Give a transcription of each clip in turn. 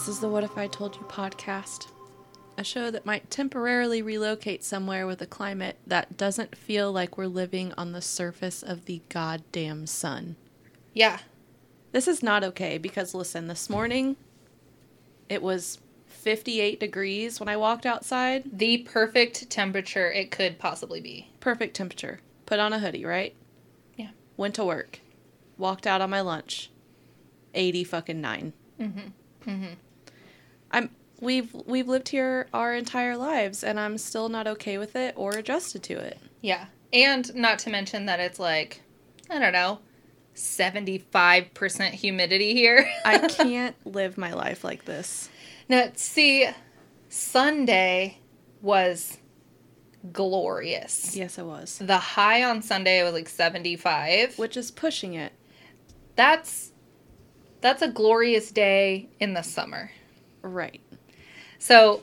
This is the What If I Told You podcast, a show that might temporarily relocate somewhere with a climate that doesn't feel like we're living on the surface of the goddamn sun. Yeah. This is not okay because, listen, this morning it was 58 degrees when I walked outside. The perfect temperature it could possibly be. Perfect temperature. Put on a hoodie, right? Yeah. Went to work. Walked out on my lunch. 80 fucking 9. Mm-hmm. Mm-hmm. I'm we've we've lived here our entire lives and I'm still not okay with it or adjusted to it. Yeah. And not to mention that it's like, I don't know, 75% humidity here. I can't live my life like this. Now, see, Sunday was glorious. Yes, it was. The high on Sunday was like 75. Which is pushing it. That's that's a glorious day in the summer. Right. So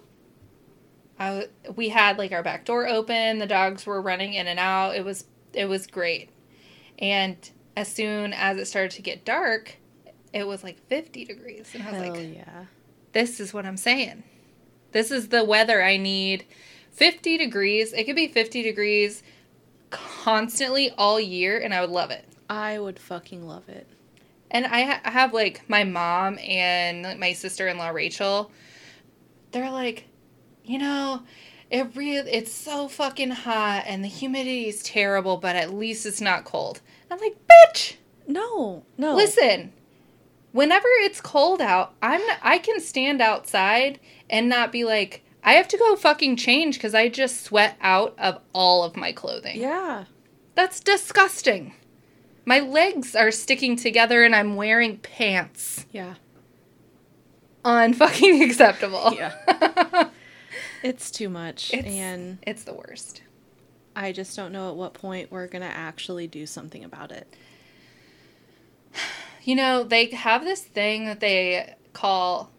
I, we had like our back door open, the dogs were running in and out. It was it was great. And as soon as it started to get dark, it was like 50 degrees and I was Hell like yeah. this is what I'm saying. This is the weather I need. 50 degrees. It could be 50 degrees constantly all year and I would love it. I would fucking love it. And I, ha- I have like my mom and like, my sister-in-law Rachel. They're like, you know, it really it's so fucking hot and the humidity is terrible, but at least it's not cold. I'm like, bitch, No, no. listen. Whenever it's cold out, I'm not, I can stand outside and not be like I have to go fucking change because I just sweat out of all of my clothing. Yeah. That's disgusting. My legs are sticking together and I'm wearing pants. Yeah. Unfucking acceptable. Yeah. It's too much. It's- and It's the worst. I just don't know at what point we're going to actually do something about it. You know, they have this thing that they call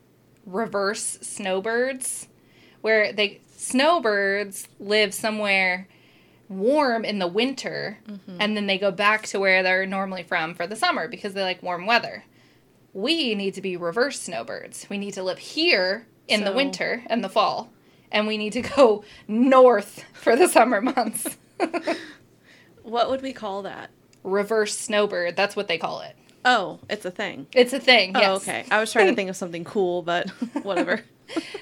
reverse snowbirds, where they snowbirds live somewhere warm in the winter mm-hmm. and then they go back to where they're normally from for the summer because they like warm weather. We need to be reverse snowbirds. We need to live here in the winter and the fall, and we need to go north for the summer months. What would we call that? reverse snowbird, that's what they call it. Oh, it's a thing. It's a thing. Oh, yes. Oh, okay. I was trying to think of something cool, but whatever.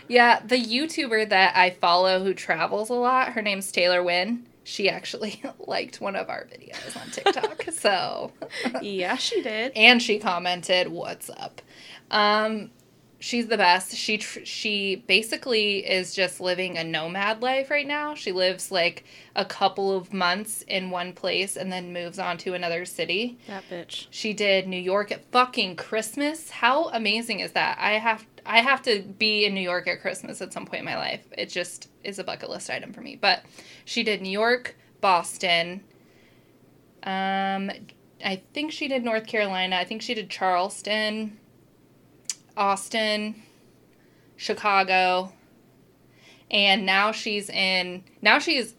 Yeah, the YouTuber that I follow who travels a lot, her name's Taylor Wynn. She actually liked one of our videos on TikTok. so, yeah, she did. and she commented, "What's up?" Um, she's the best. She tr- she basically is just living a nomad life right now. She lives like a couple of months in one place and then moves on to another city. That bitch. She did New York at fucking Christmas. How amazing is that? I have I have to be in New York at Christmas at some point in my life. It just is a bucket list item for me. But she did New York, Boston. Um I think she did North Carolina. I think she did Charleston, Austin, Chicago. And now she's in now she's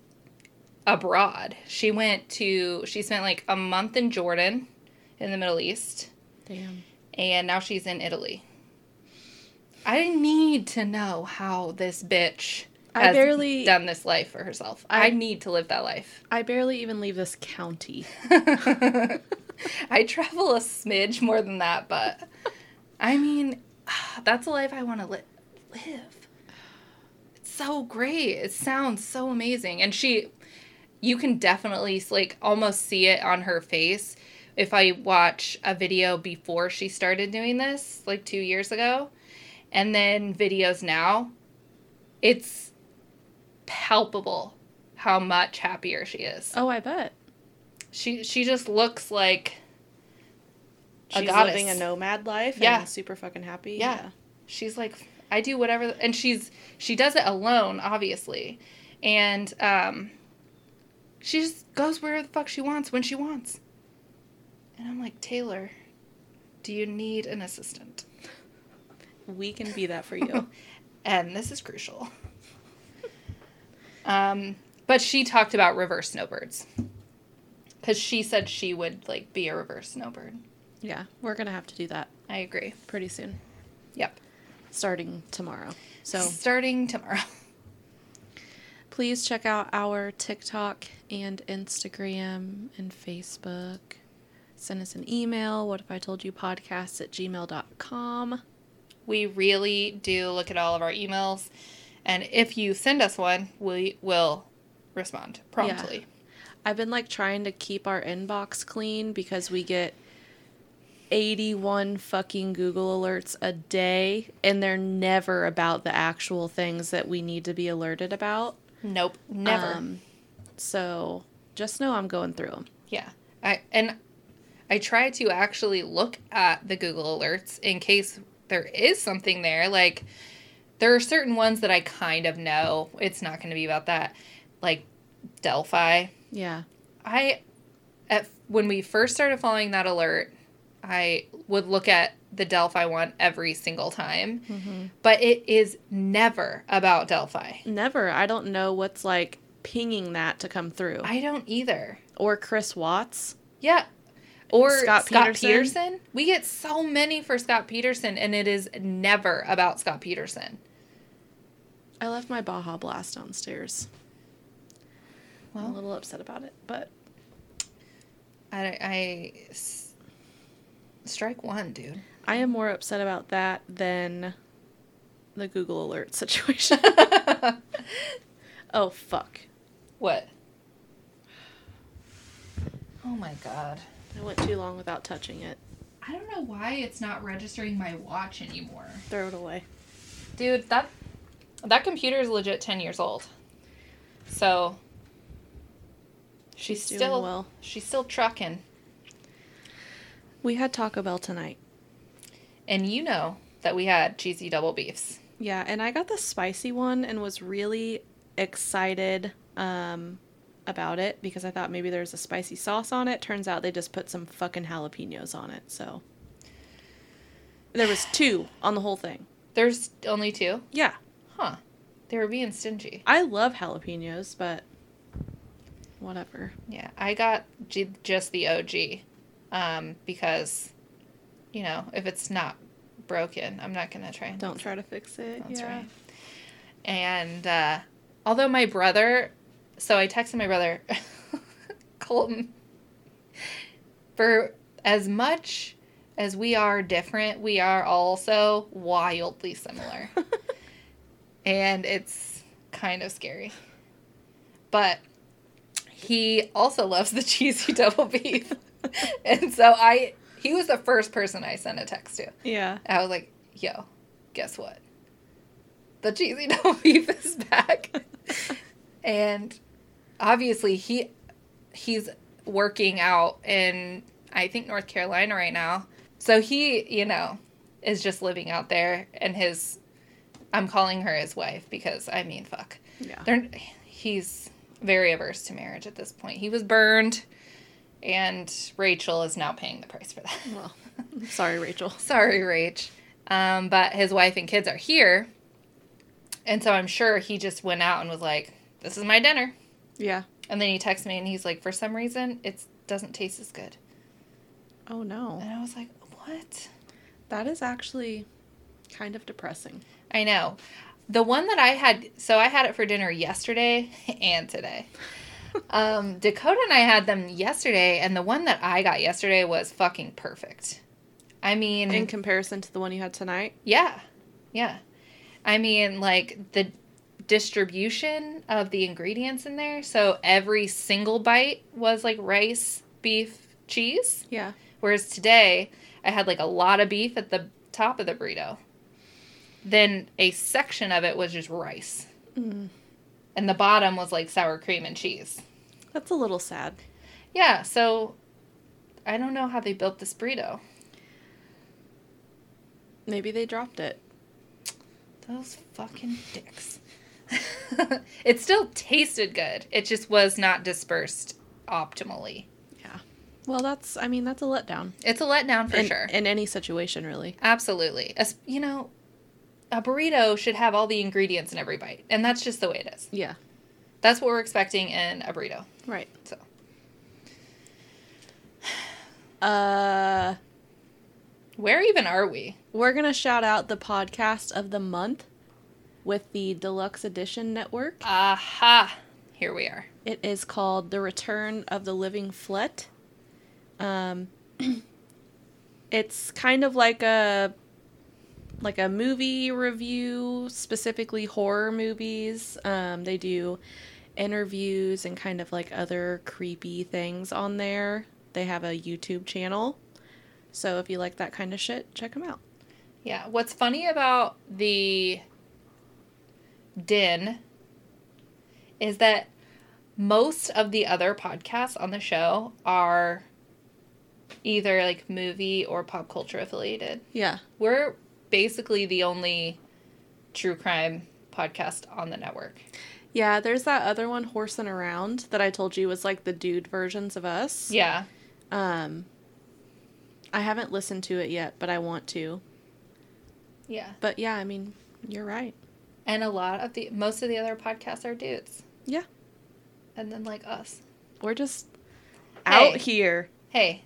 abroad. She went to she spent like a month in Jordan in the Middle East Damn. and now she's in Italy. I need to know how this bitch I has barely- done this life for herself. I, I- need to live that life. I barely even leave this county. I travel a smidge more than that, but I mean, that's a life I want to li- live. It's so great. It sounds so amazing. And she, you can definitely like almost see it on her face if I watch a video before she started doing this, like two years ago, and then videos now. It's palpable how much happier she is. Oh, I bet. She she just looks like a She's goddess. living a nomad life Yeah. super fucking happy. Yeah. she's like I do whatever and she's she does it alone obviously. And um she just goes where the fuck she wants when she wants. And I'm like, "Taylor, do you need an assistant?" We can be that for you. and this is crucial. um but she talked about reverse snowbirds. Cuz she said she would like be a reverse snowbird. Yeah, we're going to have to do that I agree. pretty soon. Yep. starting tomorrow. So starting tomorrow. please check out our TikTok and Instagram and Facebook. Send us an email. What if I told you podcast at gmail.com. We really do look at all of our emails. And if you send us one, we will respond promptly. Yeah. I've been like trying to keep our inbox clean because we get 81 fucking Google alerts a day and they're never about the actual things that we need to be alerted about. Nope, never. Um, so just know I'm going through them. Yeah. I and I try to actually look at the Google alerts in case there is something there. Like there are certain ones that I kind of know it's not going to be about that. Like Delphi. Yeah. I at when we first started following that alert, I would look at the Delphi one every single time. Mm-hmm. But it is never about Delphi. Never. I don't know what's like pinging that to come through. I don't either. or Chris Watts. Yeah. Or Scott Scott, Peterson. Peterson. We get so many for Scott Peterson, and it is never about Scott Peterson. I left my Baja Blast downstairs. I'm a little upset about it, but I, I strike one, dude. I am more upset about that than the Google alert situation. oh fuck. What? Oh my god. I went too long without touching it. I don't know why it's not registering my watch anymore. Throw it away. Dude, that that computer is legit 10 years old. So she's, She's still well. she's still trucking. We had Taco Bell tonight. And you know that we had cheesy double beefs. Yeah, and I got the spicy one and was really excited um, about it because I thought maybe there was a spicy sauce on it. Turns out they just put some fucking jalapenos on it. So there was two on the whole thing. There's only two? Yeah, Huh. They were being stingy. I love jalapenos, but whatever. Yeah, I got just the OG um, because, you know, if it's not broken, I'm not going to try and Don't try to fix it. That's yeah. right. And uh, although my brother, so I texted my brother, Colton, for as much as we are different, we are also wildly similar. and it's kind of scary. But he also loves the cheesy double beef. and so I, he was the first person I sent a text to. Yeah. I was like, yo, guess what? The cheesy double beef is back. and obviously he he's working out in I think North Carolina right now. So he, you know, is just living out there and his I'm calling her his wife because I mean fuck. Yeah. They're, he's very averse to marriage at this point. He was burned and Rachel is now paying the price for that. Well, sorry, Rachel. Sorry, Rach. Um, but his wife and kids are here. And so I'm sure he just went out and was like, this is my dinner. Yeah. And then he texts me and he's like, for some reason, it doesn't taste as good. Oh no. And I was like, what? That is actually kind of depressing. I know. The one that I had, so I had it for dinner yesterday and today. Um, Dakota and I had them yesterday, and the one that I got yesterday was fucking perfect. I mean, In comparison to the one you had tonight. Yeah. Yeah. I mean, like the distribution of the ingredients in there. So every single bite was like rice, beef, cheese. Yeah. Whereas today, I had like a lot of beef at the top of the burrito. Then a section of it was just rice. Mm. And the bottom was like sour cream and cheese. That's a little sad. Yeah. So I don't know how they built this burrito. Maybe they dropped it. Those fucking dicks. it still tasted good. It just was not dispersed optimally. Yeah. Well, that's, I mean, that's a letdown. It's a letdown for in, sure. In any situation, really. Absolutely. As, you know, a burrito should have all the ingredients in every bite, and that's just the way it is. Yeah. That's what we're expecting in a burrito. Right. So, Uh, Where even are we? We're going to shout out the podcast of the month with the Deluxe Edition Network. Aha! Here we are. It is called The Return of the Living Flet. Um, it's kind of like a like a movie review, specifically horror movies. Um, they do interviews and kind of like other creepy things on there. They have a YouTube channel. So if you like that kind of shit, check them out. Yeah. What's funny about the Den is that most of the other podcasts on the show are either like movie or pop culture affiliated. Yeah. We're basically the only true crime podcast on the network. Yeah, there's that other one, Horsing Around, that I told you was like the dude versions of us. Yeah. Um, I haven't listened to it yet, but I want to. Yeah. But yeah, I mean, you're right. And a lot of the most of the other podcasts are dudes. Yeah. And then like us. We're just Hey. out here. Hey,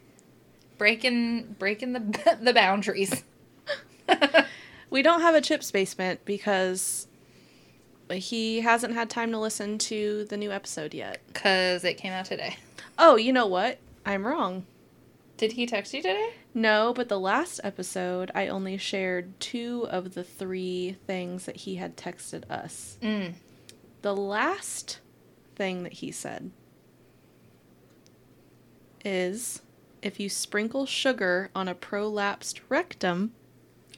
breaking breaking the the boundaries. We don't have a chips basement because he hasn't had time to listen to the new episode yet. Cuz it came out today. Oh, you know what? I'm wrong. Did he text you today? No, but the last episode, I only shared two of the three things that he had texted us. Mm. The last thing that he said is if you sprinkle sugar on a prolapsed rectum,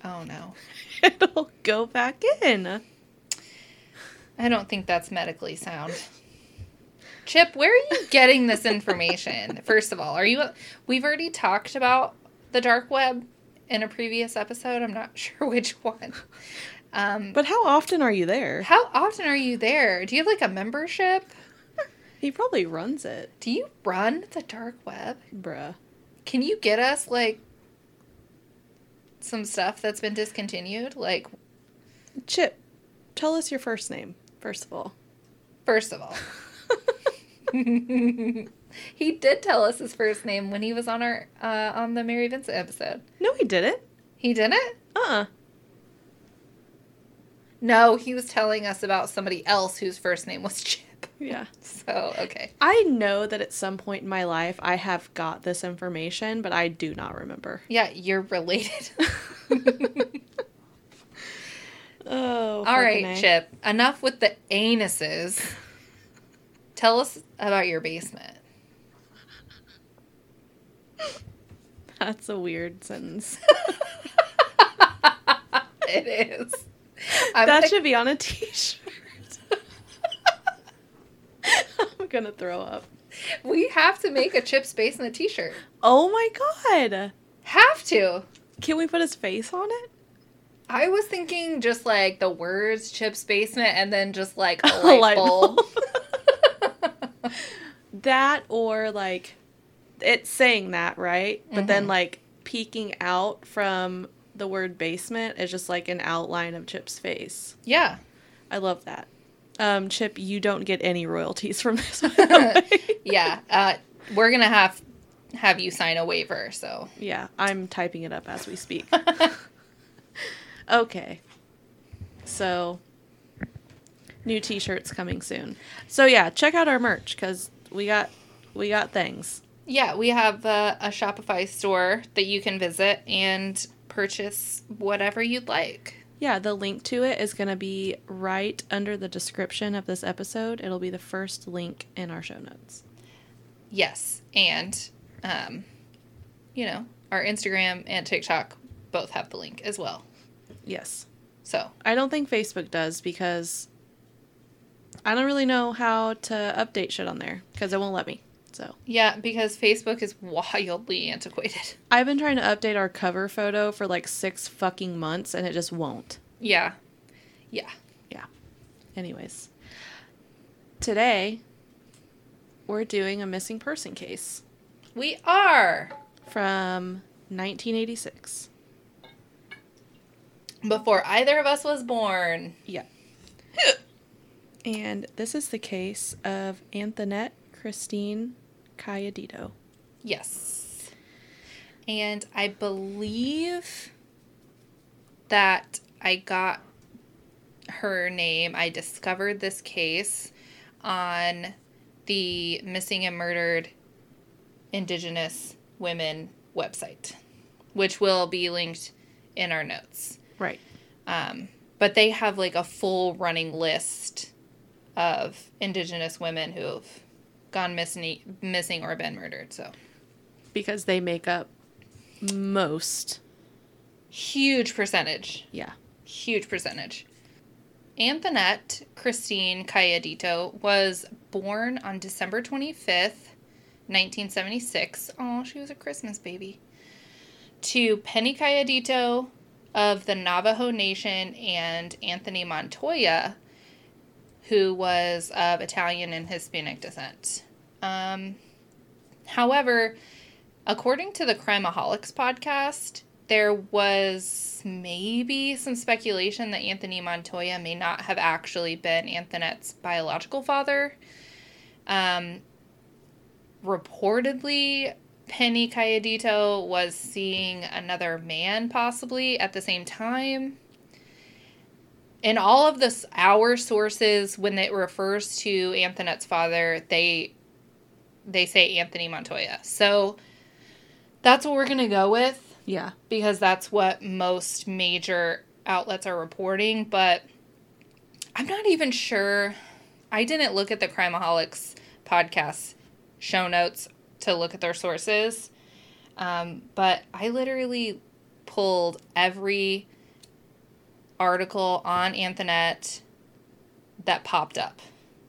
Oh no. it'll go back in. I don't think that's medically sound. Chip, where are you getting this information? First of all, are you We've already talked about the dark web in a previous episode. I'm not sure which one. Um But how often are you there? how often are you there? Do you have like a membership? He probably runs it. Do you run the dark web? Bruh. Can you get us like some stuff that's been discontinued? Like, Chip, tell us your first name, first of all. first of all, he did tell us his first name when he was on our uh, on the Mary Vincent episode. no, he didn't. He didn't. Uh-uh. No, he was telling us about somebody else whose first name was Chip. Yeah. So okay, I know that at some point in my life I have got this information, but I do not remember. yeah, you're related. Oh. All right, A. Chip. Enough with the anuses. Tell us about your basement. That's a weird sentence. It is. I'm that gonna- should be on a t-shirt. I'm gonna throw up. We have to make a Chip's basement T-shirt. Oh my god. Have to. Can we put his face on it? I was thinking just like the words Chip's basement and then just like a A light, light bulb. That or like it's saying that, right? But then Mhm. like peeking out from the word basement is just like an outline of Chip's face. yeah. I love that. Um, Chip, you don't get any royalties from this. by the way. Yeah. Uh, we're gonna have have you sign a waiver. So yeah, I'm typing it up as we speak. Okay. So, new t-shirts coming soon. So yeah, check out our merch cuz we got we got things. yeah, we have uh, a Shopify store that you can visit and purchase whatever you'd like. Yeah, the link to it is going to be right under the description of this episode. It'll be the first link in our show notes. Yes, and um, you know our Instagram and TikTok both have the link as well. Yes. So I don't think Facebook does because I don't really know how to update shit on there because it won't let me. So yeah, because Facebook is wildly antiquated. I've been trying to update our cover photo for like six fucking months and it just won't. Yeah, yeah. Yeah. Anyways, today we're doing a missing person case We are from 1986. before either of us was born. Yeah. and this is the case of Antoinette Christine Cayedito. Yes. And I believe that I got her name. I discovered this case on the Missing and Murdered Indigenous Women website, which will be linked in our notes. Right. Um, but they have like a full running list of Indigenous women who've gone missing, missing or been murdered. So Because they make up most. huge percentage. Yeah. huge percentage. Antoinette Christine Cayedito was born on December 25th, 1976. Oh, she was a Christmas baby. To Penny Cayedito of the Navajo Nation and Anthony Montoya, who was of Italian and Hispanic descent. Um, however, according to the Crimeaholics podcast, there was maybe some speculation that Anthony Montoya may not have actually been Antoinette's biological father. Um, reportedly, Penny Cayedito was seeing another man possibly at the same time. In all of this, our sources, when it refers to Antoinette's father, they they say Anthony Montoya. So that's what we're gonna go with Yeah. because that's what most major outlets are reporting. But I'm not even sure. I didn't look at the Crimeaholics podcast show notes to look at their sources. Um, but I literally pulled every article on Antoinette that popped up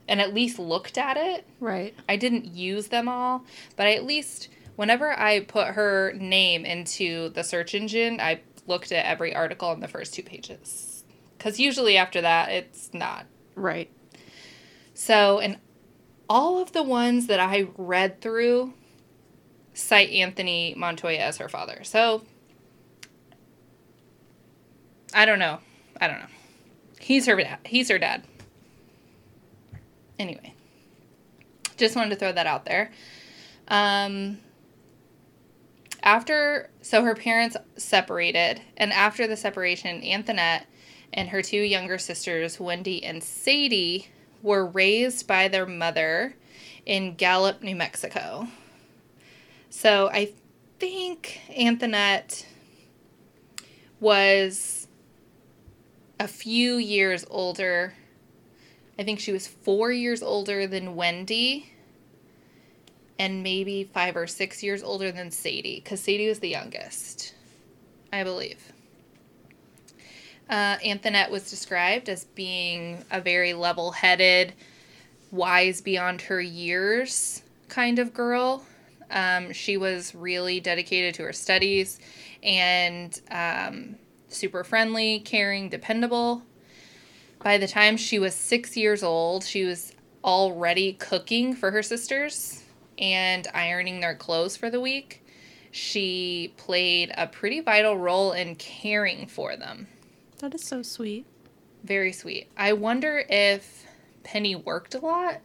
and at least looked at it. Right. I didn't use them all, but I at least whenever I put her name into the search engine, I looked at every article on the first two pages. Cuz usually after that it's not. Right. So, and all of the ones that I read through cite Anthony Montoya as her father. So, I don't know. I don't know. He's her dad. He's her dad. Anyway, just wanted to throw that out there. Um, after, so her parents separated, and after the separation, Antoinette and her two younger sisters, Wendy and Sadie, were raised by their mother in Gallup, New Mexico. So I think Antoinette was a few years older. I think she was four years older than Wendy and maybe five or six years older than Sadie because Sadie was the youngest, I believe. Uh, Antoinette was described as being a very level headed, wise beyond her years kind of girl. Um, she was really dedicated to her studies and um, super friendly, caring, dependable. By the time she was six years old, she was already cooking for her sisters and ironing their clothes for the week. She played a pretty vital role in caring for them. That is so sweet. Very sweet. I wonder if Penny worked a lot.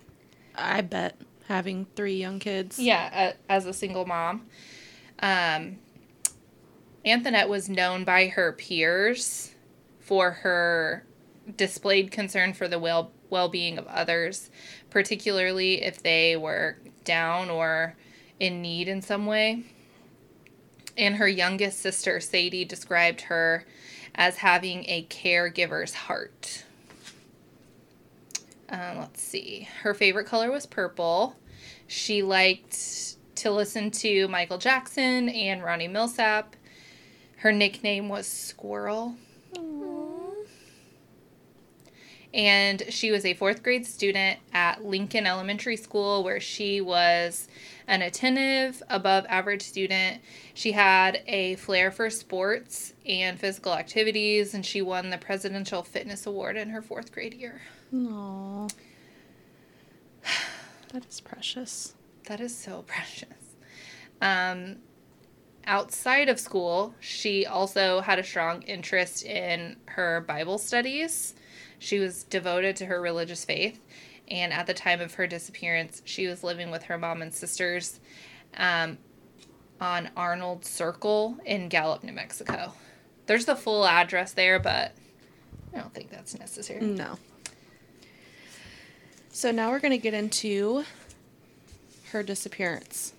I bet having three young kids. Yeah, as a single mom. Um, Antoinette was known by her peers for her displayed concern for the well well being of others, particularly if they were down or in need in some way. And her youngest sister, Sadie, described her as having a caregiver's heart. Um, let's see. Her favorite color was purple. She liked to listen to Michael Jackson and Ronnie Milsap. Her nickname was Squirrel. And she was a fourth grade student at Lincoln Elementary School, where she was an attentive, above average student. She had a flair for sports and physical activities, and she won the Presidential Fitness Award in her fourth grade year. Aww. That is precious. That is so precious. Um, outside of school, she also had a strong interest in her Bible studies. She was devoted to her religious faith, and at the time of her disappearance, she was living with her mom and sisters. Um, on Arnold Circle in Gallup, New Mexico. There's the full address there, but I don't think that's necessary. No. So now we're going to get into her disappearance.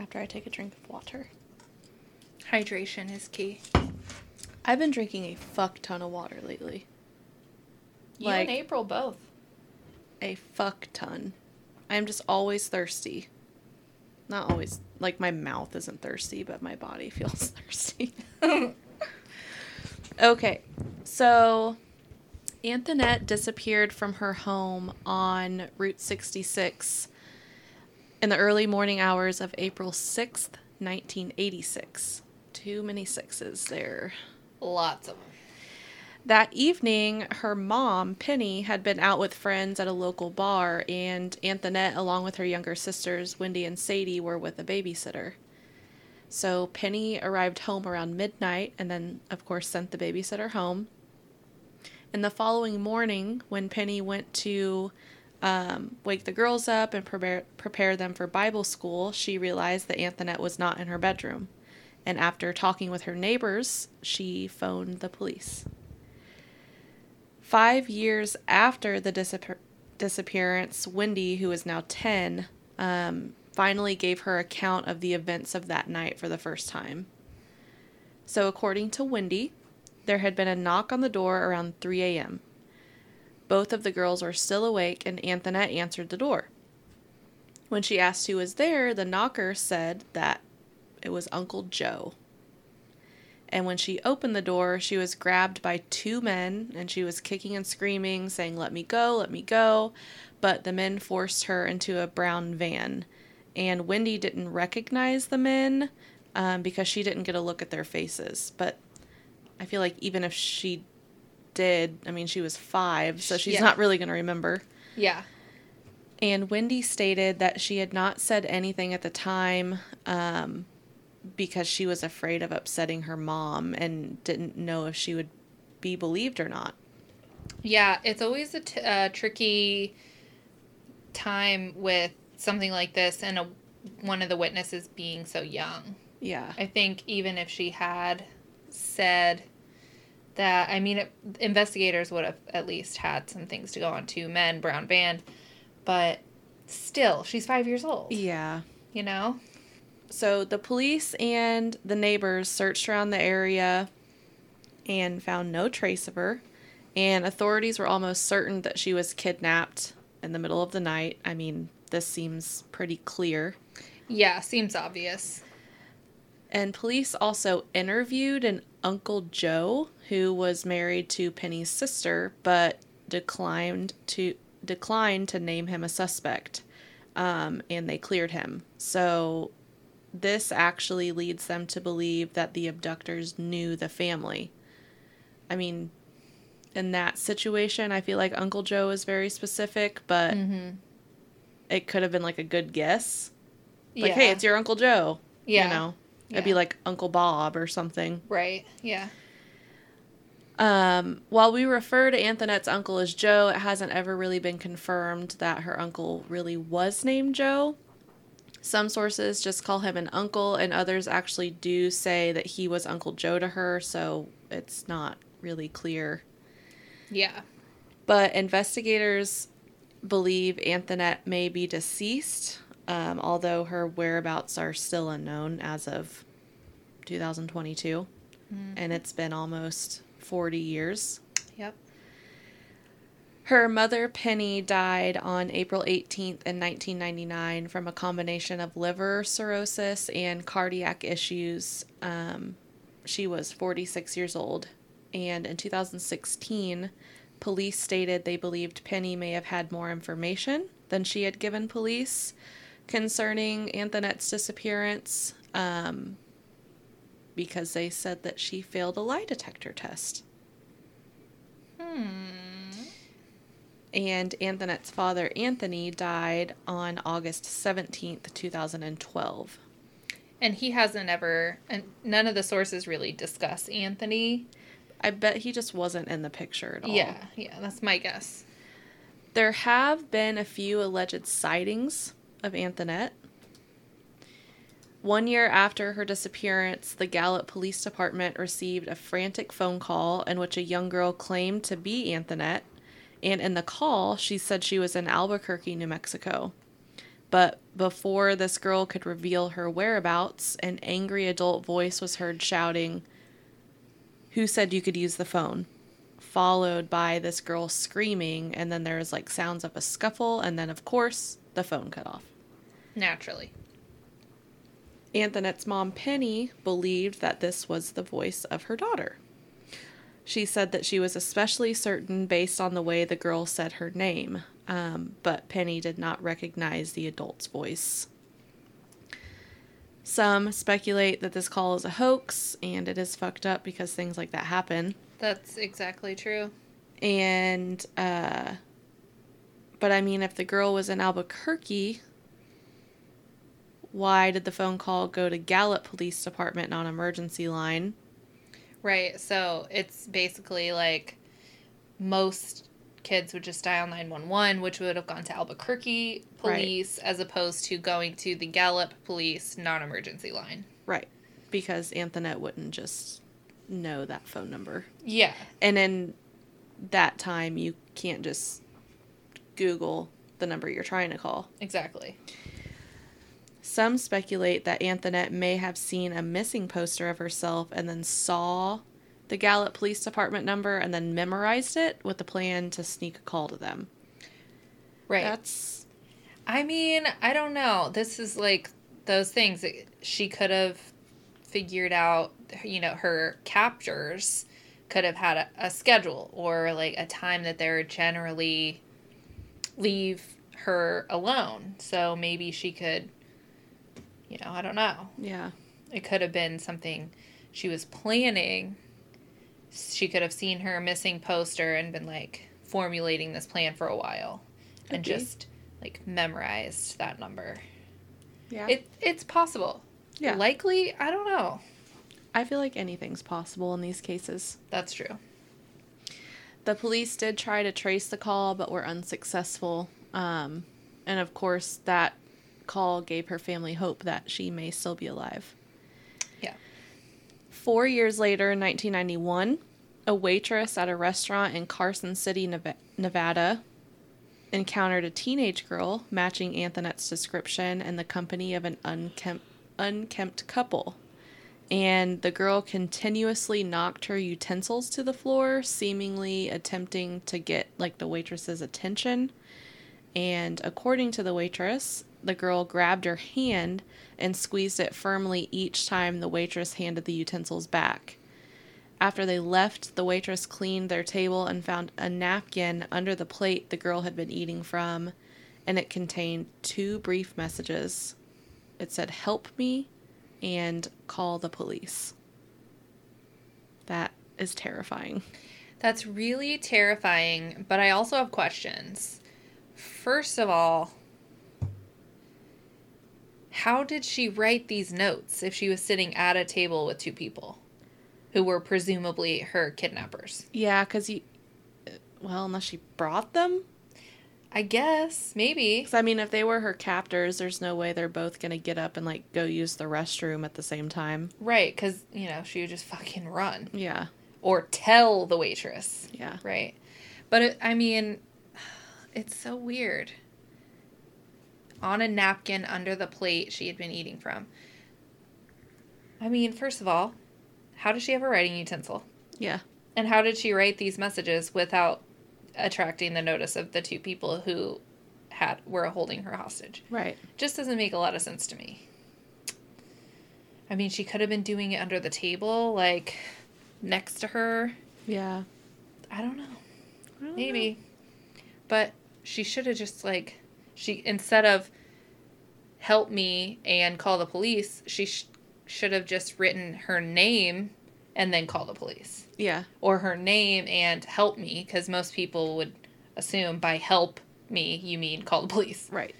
After I take a drink of water. Hydration is key. I've been drinking a fuck ton of water lately. You Like- and April both. A fuck ton. I'm just always thirsty. Not always, like my mouth isn't thirsty, but my body feels thirsty. Okay, so Antoinette disappeared from her home on Route 66 in the early morning hours of April 6th, 1986. Too many sixes there. Lots of them. That evening, her mom, Penny, had been out with friends at a local bar, and Antoinette, along with her younger sisters, Wendy and Sadie, were with a babysitter. So Penny arrived home around midnight and then, of course, sent the babysitter home. And the following morning, when Penny went to um, wake the girls up and prepare, prepare them for Bible school, she realized that Antoinette was not in her bedroom. And after talking with her neighbors, she phoned the police. Five years after the disappear- disappearance, Wendy, who is now 10, um, finally gave her account of the events of that night for the first time. So, according to Wendy, there had been a knock on the door around 3 a.m. Both of the girls were still awake, and Antoinette answered the door. When she asked who was there, the knocker said that it was Uncle Joe. And when she opened the door, she was grabbed by two men and she was kicking and screaming, saying, Let me go, let me go. But the men forced her into a brown van. And Wendy didn't recognize the men um, because she didn't get a look at their faces. But I feel like even if she did, I mean, she was five, so she's Yeah. not really going to remember. Yeah. And Wendy stated that she had not said anything at the time um, because she was afraid of upsetting her mom and didn't know if she would be believed or not. Yeah, it's always a t- uh, tricky time with something like this and a, one of the witnesses being so young. Yeah. I think even if she had said that, I mean, it, investigators would have at least had some things to go on to men, brown band, but still, she's five years old. Yeah. You know? So the police and the neighbors searched around the area and found no trace of her. And authorities were almost certain that she was kidnapped in the middle of the night. I mean, this seems pretty clear. Yeah, seems obvious. And police also interviewed an Uncle Joe who was married to Penny's sister, but declined to declined to name him a suspect, um, and they cleared him. So this actually leads them to believe that the abductors knew the family. I mean, in that situation, I feel like Uncle Joe is very specific, but Mm-hmm. it could have been like a good guess. Like, yeah. hey, it's your Uncle Joe. Yeah. You know, it'd be like Uncle Bob or something. Right. Yeah. Um, while we refer to Antoinette's uncle as Joe, it hasn't ever really been confirmed that her uncle really was named Joe. Some sources just call him an uncle, and others actually do say that he was Uncle Joe to her, so it's not really clear. Yeah. But investigators believe Antoinette may be deceased, um, although her whereabouts are still unknown as of 2022. And it's been almost 40 years. Yep. Her mother, Penny, died on April 18th in 1999 from a combination of liver cirrhosis and cardiac issues. Um, she was 46 years old. And in 2016, police stated they believed Penny may have had more information than she had given police concerning Antoinette's disappearance um, because they said that she failed a lie detector test. Hmm. and Antoinette's father, Anthony, died on August 17th, 2012. And he hasn't ever, and none of the sources really discuss Anthony. I bet he just wasn't in the picture at all. Yeah. Yeah. That's my guess. There have been a few alleged sightings of Antoinette. One year after her disappearance, the Gallup Police Department received a frantic phone call in which a young girl claimed to be Antoinette, and in the call, she said she was in Albuquerque, New Mexico. But before this girl could reveal her whereabouts, an angry adult voice was heard shouting, Who said you could use the phone? Followed by this girl screaming, and then there was like sounds of a scuffle, and then, of course, the phone cut off. Naturally. Antoinette's mom, Penny, believed that this was the voice of her daughter. She said that she was especially certain based on the way the girl said her name, um, but Penny did not recognize the adult's voice. Some speculate that this call is a hoax, and it is fucked up because things like that happen. That's exactly true. And, uh, but I mean, if the girl was in Albuquerque, why did the phone call go to Gallup Police Department, non emergency line? Right. So it's basically like most kids would just dial 911, which would have gone to Albuquerque police as opposed to going to the Gallup police non emergency line. Right. Because Antoinette wouldn't just know that phone number. Yeah. And in that time, you can't just Google the number you're trying to call. Exactly. Some speculate that Antoinette may have seen a missing poster of herself and then saw the Gallup Police Department number and then memorized it with the plan to sneak a call to them. Right. That's I mean, I don't know. This is like those things that she could have figured out, you know, her captors could have had a, a schedule or like a time that they're generally leave her alone. So maybe she could, you know, I don't know. yeah. It could have been something she was planning. She could have seen her missing poster and been like formulating this plan for a while and be. just like memorized that number. Yeah. It it's possible. Yeah. Likely, I don't know. I feel like anything's possible in these cases. That's true. The police did try to trace the call, but were unsuccessful. Um, and of course, that call gave her family hope that she may still be alive. Yeah. Four years later, in 1991, a waitress at a restaurant in Carson City, Nevada, encountered a teenage girl matching Antoinette's description in the company of an unkempt, unkempt couple. And the girl continuously knocked her utensils to the floor, seemingly attempting to get like the waitress's attention. And according to the waitress, the girl grabbed her hand and squeezed it firmly each time the waitress handed the utensils back. After they left, the waitress cleaned their table and found a napkin under the plate the girl had been eating from, and it contained two brief messages. It said, Help me and call the police. That is terrifying. That's really terrifying, but I also have questions. First of all, how did she write these notes if she was sitting at a table with two people who were presumably her kidnappers? Yeah, because you. Uh, well, unless she brought them? I guess, maybe. Because, I mean, if they were her captors, there's no way they're both going to get up and, like, go use the restroom at the same time. Right, because, you know, she would just fucking run. Yeah. Or tell the waitress. Yeah. Right. But, it, I mean, it's so weird. On a napkin under the plate she had been eating from. I mean, first of all, how does she have a writing utensil? Yeah. And how did she write these messages without attracting the notice of the two people who had were holding her hostage? Right. Just doesn't make a lot of sense to me. I mean, she could have been doing it under the table, like next to her. Yeah. I don't know. I don't Maybe. But she should have just like she instead of help me and call the police, she sh- should have just written her name and then call the police. Yeah. Or her name and help me cuz most people would assume by help me you mean call the police. Right.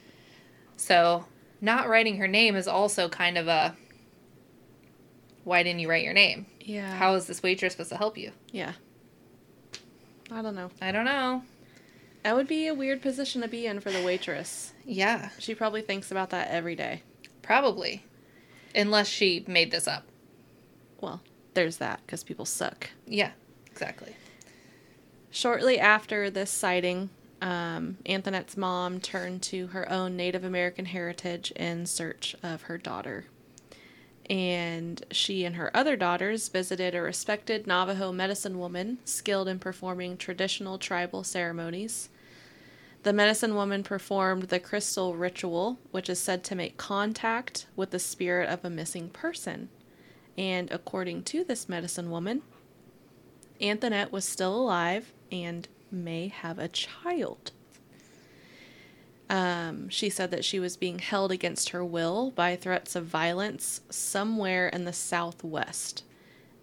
So, not writing her name is also kind of a why didn't you write your name? Yeah. How is this waitress supposed to help you? Yeah. I don't know. I don't know. That would be a weird position to be in for the waitress. Yeah, She probably thinks about that every day. probably. unless she made this up. Well, there's that because people suck. Yeah, exactly. Shortly after this sighting, um, Anthonette's mom turned to her own Native American heritage in search of her daughter. And she and her other daughters visited a respected Navajo medicine woman skilled in performing traditional tribal ceremonies. The medicine woman performed the crystal ritual, which is said to make contact with the spirit of a missing person. And according to this medicine woman, Anthonette was still alive and may have a child. Um, she said that she was being held against her will by threats of violence somewhere in the southwest.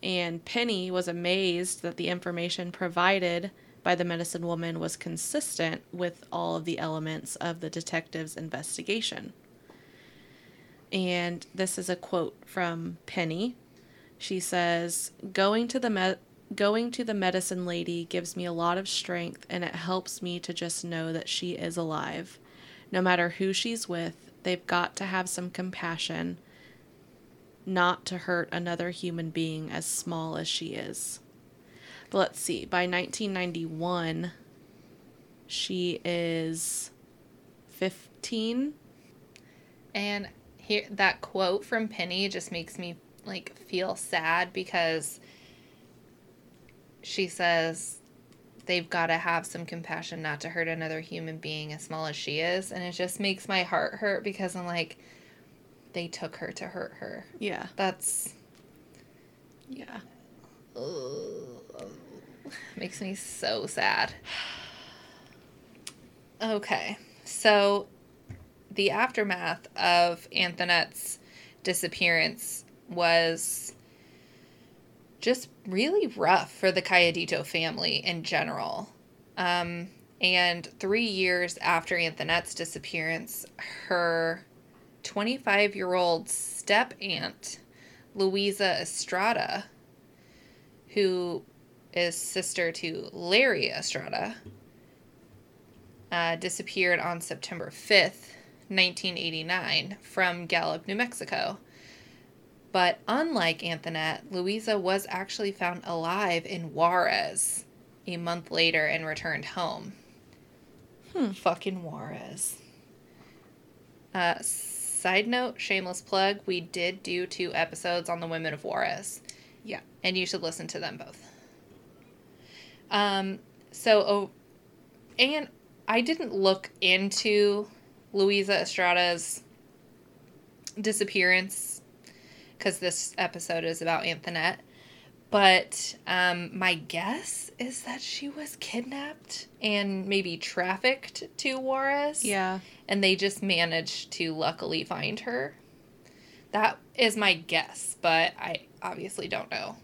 And Penny was amazed that the information provided by the medicine woman was consistent with all of the elements of the detective's investigation. And this is a quote from Penny. She says, "Going to the me- going to the medicine lady gives me a lot of strength and it helps me to just know that she is alive. No matter who she's with, they've got to have some compassion not to hurt another human being as small as she is. But let's see, by 1991, she is 15. And here that quote from Penny just makes me like feel sad because she says they've got to have some compassion not to hurt another human being as small as she is and it just makes my heart hurt because I'm like they took her to hurt her. Yeah. That's Yeah. ugh, makes me so sad. Okay. So the aftermath of Anthonette's disappearance was just really rough for the Cayedito family in general. Um, and three years after Anthonette's disappearance, her 25 year old step aunt, Louisa Estrada, who is sister to Larry Estrada, uh, disappeared on September 5th, 1989, from Gallup, New Mexico. But unlike Anthonette, Louisa was actually found alive in Juarez a month later and returned home. Hmm. Fucking Juarez. Uh, side note, shameless plug, we did do two episodes on the women of Juarez. Yeah. And you should listen to them both. Um, so, oh, and I didn't look into Louisa Estrada's disappearance because this episode is about Anthonette. But um, my guess is that she was kidnapped and maybe trafficked to Juarez. Yeah. And they just managed to luckily find her. That is my guess, but I obviously don't know.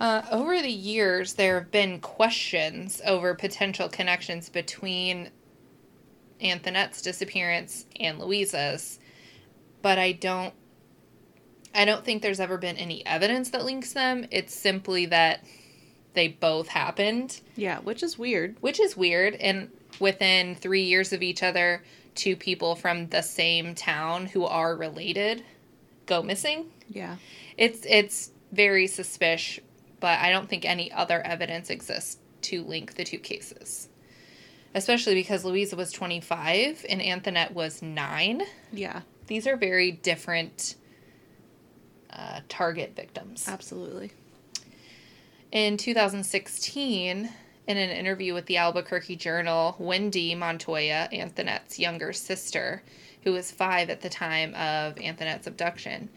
Uh, over the years, there have been questions over potential connections between Anthonette's disappearance and Louisa's, but I don't I don't think there's ever been any evidence that links them. It's simply that they both happened, Yeah, which is weird. which is weird. And within three years of each other, two people from the same town who are related go missing. Yeah. It's it's very suspicious, but I don't think any other evidence exists to link the two cases. Especially because Louisa was 25 and Anthonette was 9. Yeah. These are very different uh, target victims. Absolutely. In 2016, in an interview with the Albuquerque Journal, Wendy Montoya, Anthonette's younger sister, who was five at the time of Anthonette's abduction,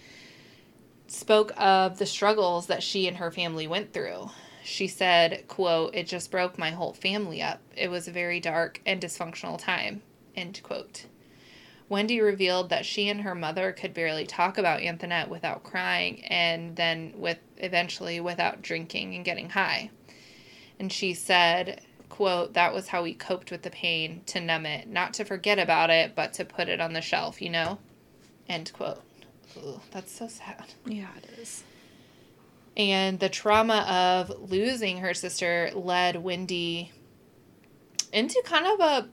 spoke of the struggles that she and her family went through. She said, quote, It just broke my whole family up. It was a very dark and dysfunctional time, end quote. Wendy revealed that she and her mother could barely talk about Anthonette without crying and then with eventually without drinking and getting high. And she said, quote, that was how we coped with the pain, to numb it, not to forget about it, but to put it on the shelf, you know? End quote. Ooh, that's so sad. Yeah, it is. And the trauma of losing her sister led Wendy into kind of a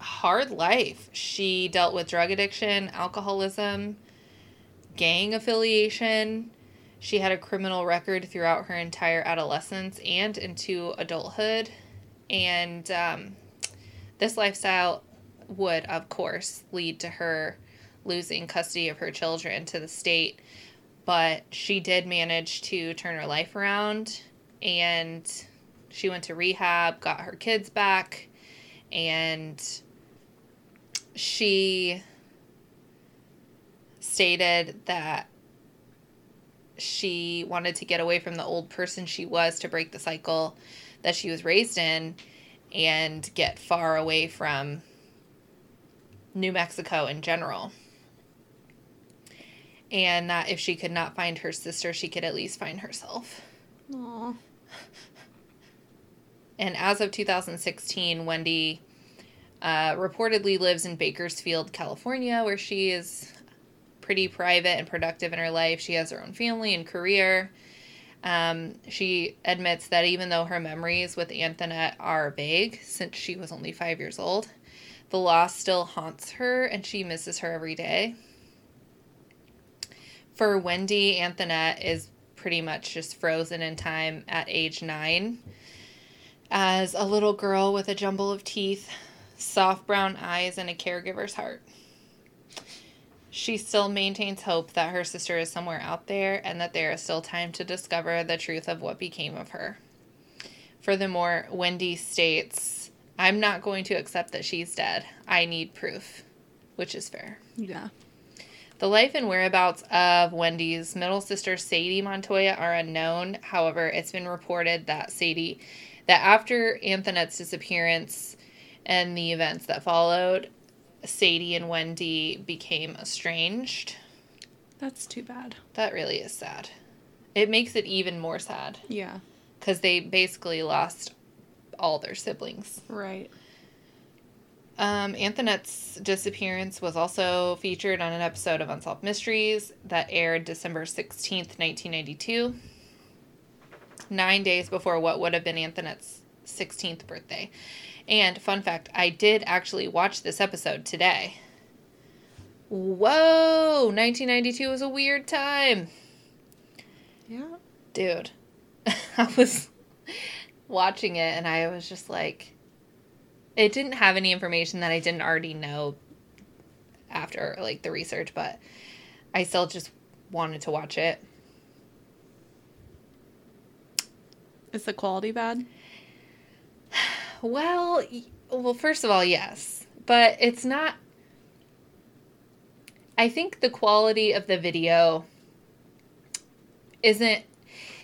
hard life. She dealt with drug addiction, alcoholism, gang affiliation. She had a criminal record throughout her entire adolescence and into adulthood. And um, this lifestyle would, of course, lead to her losing custody of her children to the state. But she did manage to turn her life around and she went to rehab, got her kids back, and she stated that she wanted to get away from the old person she was to break the cycle that she was raised in and get far away from New Mexico in general. And that if she could not find her sister, she could at least find herself. Aw. And as of 2016, Wendy uh, reportedly lives in Bakersfield, California, where she is pretty private and productive in her life. She has her own family and career. Um, she admits that even though her memories with Antoinette are vague, since she was only five years old, the loss still haunts her and she misses her every day. For Wendy, Antoinette is pretty much just frozen in time at age nine as a little girl with a jumble of teeth, soft brown eyes, and a caregiver's heart. She still maintains hope that her sister is somewhere out there and that there is still time to discover the truth of what became of her. Furthermore, Wendy states, I'm not going to accept that she's dead. I need proof, which is fair. Yeah. The life and whereabouts of Wendy's middle sister Sadie Montoya are unknown. However, it's been reported that Sadie, that after Antoinette's disappearance and the events that followed, Sadie and Wendy became estranged. That's too bad. That really is sad. It makes it even more sad Yeah. because they basically lost all their siblings. Right. Um, Antoinette's disappearance was also featured on an episode of Unsolved Mysteries that aired December 16th, 1992, nine days before what would have been Antoinette's 16th birthday. And fun fact, I did actually watch this episode today. Whoa, 1992 was a weird time. Yeah. Dude, I was watching it and I was just like, it didn't have any information that I didn't already know after like the research, but I still just wanted to watch it. Is the quality bad? Well, well, first of all, yes, but it's not. I think the quality of the video isn't.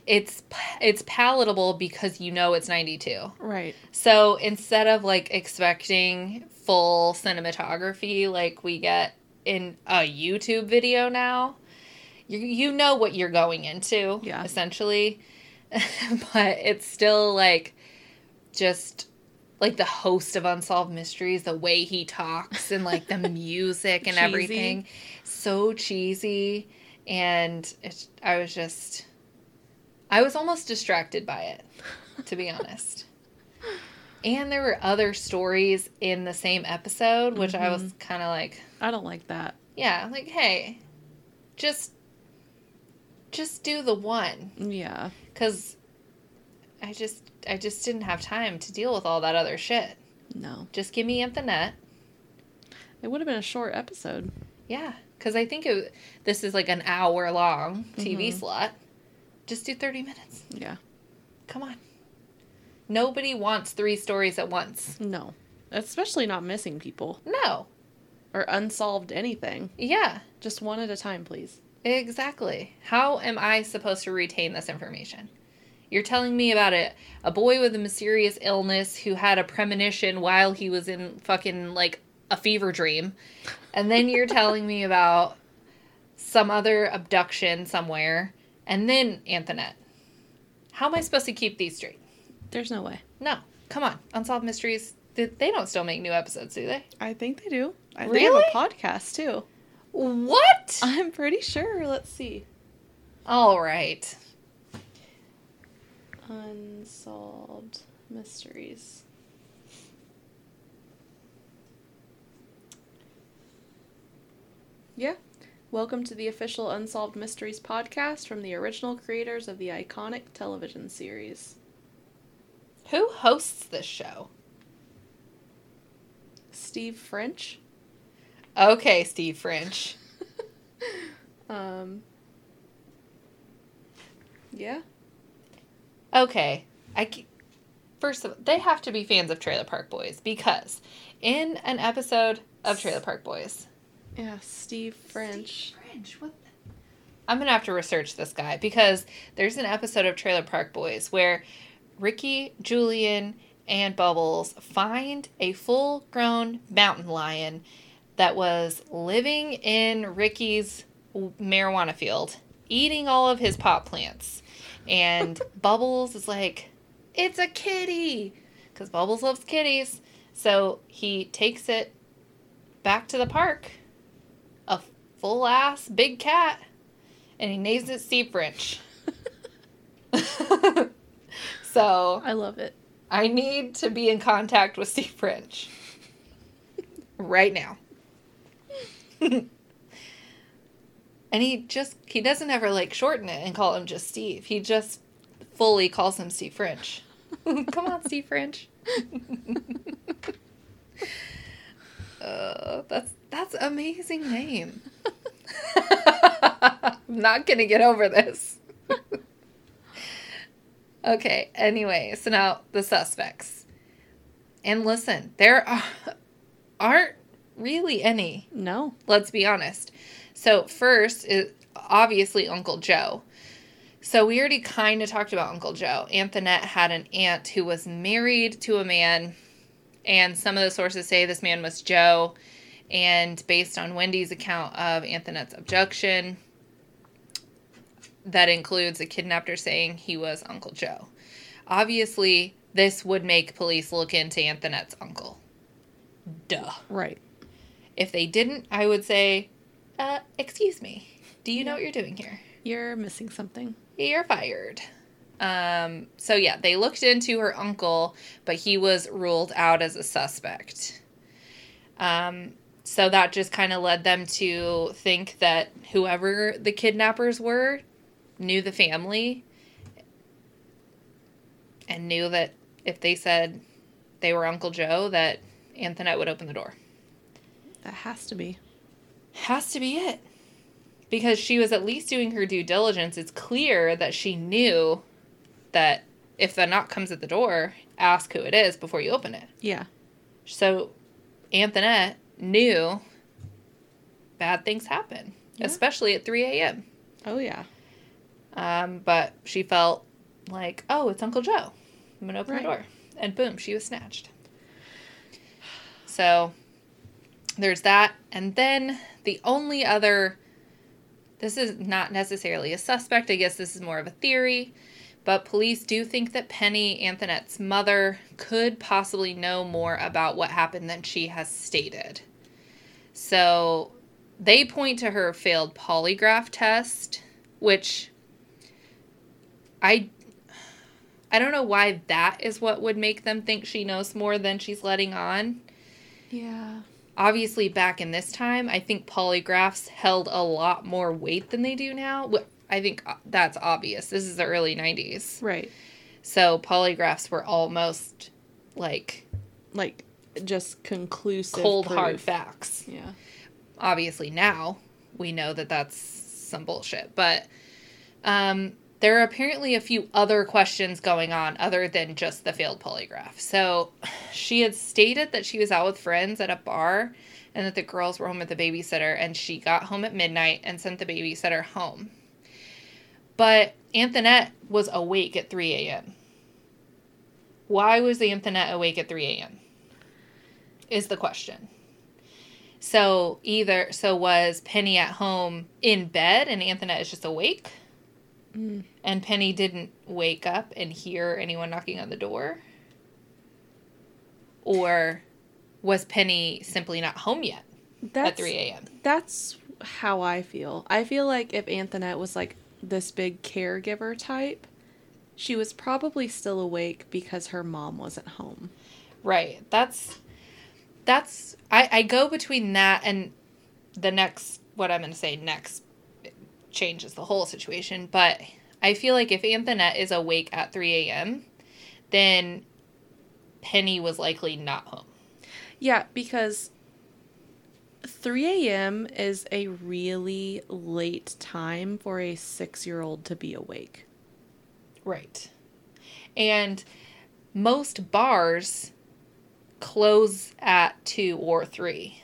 It's it's palatable because you know it's ninety two. Right. So instead of like expecting full cinematography like we get in a YouTube video now, you you know what you're going into, Yeah. essentially. but it's still like just like the host of Unsolved Mysteries, the way he talks and like the music and everything, so cheesy, and it's, I was just, I was almost distracted by it, to be honest. And there were other stories in the same episode, which I was mm-hmm. kind of like, I don't like that. yeah, like, hey, just, just do the one, Yeah. because I just, I just didn't have time to deal with all that other shit. No. Just give me Antoinette. It would have been a short episode. Yeah, because I think it, this is like an hour long TV Mhm. slot. Just do 30 minutes. Yeah. Come on. Nobody wants three stories at once. No. Especially not missing people No. or unsolved anything. Yeah, Just one at a time, please. exactly. How am I supposed to retain this information? You're telling me about a, a boy with a mysterious illness who had a premonition while he was in fucking like a fever dream. And then you're telling me about some other abduction somewhere. And then Antoinette. How am I supposed to keep these straight? There's no way. No. Come on. Unsolved Mysteries. They they don't still make new episodes, do they? I think they do. I Really? They have a podcast too. What? I'm pretty sure. Let's see. All right. Unsolved mysteries. Yeah. Welcome to the official Unsolved Mysteries podcast from the original creators of the iconic television series. Who hosts this show? Steve French. Okay, Steve French. Um. Yeah. Okay. I first of all, they have to be fans of Trailer Park Boys because in an episode of Trailer Park Boys, Yeah, Steve French. French, what? The- I'm gonna have to research this guy because there's an episode of Trailer Park Boys where Ricky, Julian, and Bubbles find a full-grown mountain lion that was living in Ricky's marijuana field, eating all of his pot plants. And Bubbles is like, "It's a kitty," because Bubbles loves kitties. So he takes it back to the park, a full ass big cat, and he names it Steve French. so I love it. I need to be in contact with Steve French right now. And he just he doesn't ever like shorten it and call him just Steve. He just fully calls him Steve French. Come on, Steve French. uh, that's that's amazing name. I'm not gonna get over this. okay. Anyway, so now the suspects. And listen, there are, aren't really any No. let's be honest. So first is obviously Uncle Joe. So we already kind of talked about Uncle Joe. Antoinette had an aunt who was married to a man, and some of the sources say this man was Joe. And based on Wendy's account of Antoinette's abduction, that includes a kidnapper saying he was Uncle Joe. Obviously, this would make police look into Antoinette's uncle. Duh. Right. If they didn't, I would say, uh, excuse me. Do you know what you're doing here? You're missing something. You're fired. Um, so yeah, they looked into her uncle, but he was ruled out as a suspect. Um, so that just kind of led them to think that whoever the kidnappers were knew the family and knew that if they said they were Uncle Joe, that Antoinette would open the door. That has to be. Has to be it. Because she was at least doing her due diligence. It's clear that she knew that if the knock comes at the door, ask who it is before you open it. Yeah. So Antoinette knew bad things happen, Yeah. especially at 3 a.m. Oh yeah. Um, but she felt like, oh, it's Uncle Joe. I'm going to open Right. the door. And boom, she was snatched. So there's that. And then the only other, this is not necessarily a suspect. I guess this is more of a theory. But police do think that Penny, Antoinette's mother, could possibly know more about what happened than she has stated. So they point to her failed polygraph test, which I I don't know why that is what would make them think she knows more than she's letting on. Yeah. Obviously, back in this time, I think polygraphs held a lot more weight than they do now. I think uh, that's obvious. This is the early 90s. Right. So polygraphs were almost like Like just conclusive. cold, hard facts. Yeah. obviously now we know that that's some bullshit but um, there are apparently a few other questions going on other than just the failed polygraph. So she had stated that she was out with friends at a bar and that the girls were home with the babysitter and she got home at midnight and sent the babysitter home. But antoinette was awake at 3 a.m why was antoinette awake at 3 a.m is the question. So either so was Penny at home in bed and Antoinette is just awake? Mm. And Penny didn't wake up and hear anyone knocking on the door? Or was Penny simply not home yet That's at 3 a.m.? that's how I feel. I feel like if Antoinette was like this big caregiver type, she was probably still awake because her mom wasn't home. Right. That's that's I, I go between that and the next what I'm going to say next changes the whole situation, but I feel like if Antoinette is awake at 3 a.m., then Penny was likely not home. Yeah, because 3 a.m. is a really late time for a six year old to be awake. Right. And most bars close at 2 or 3.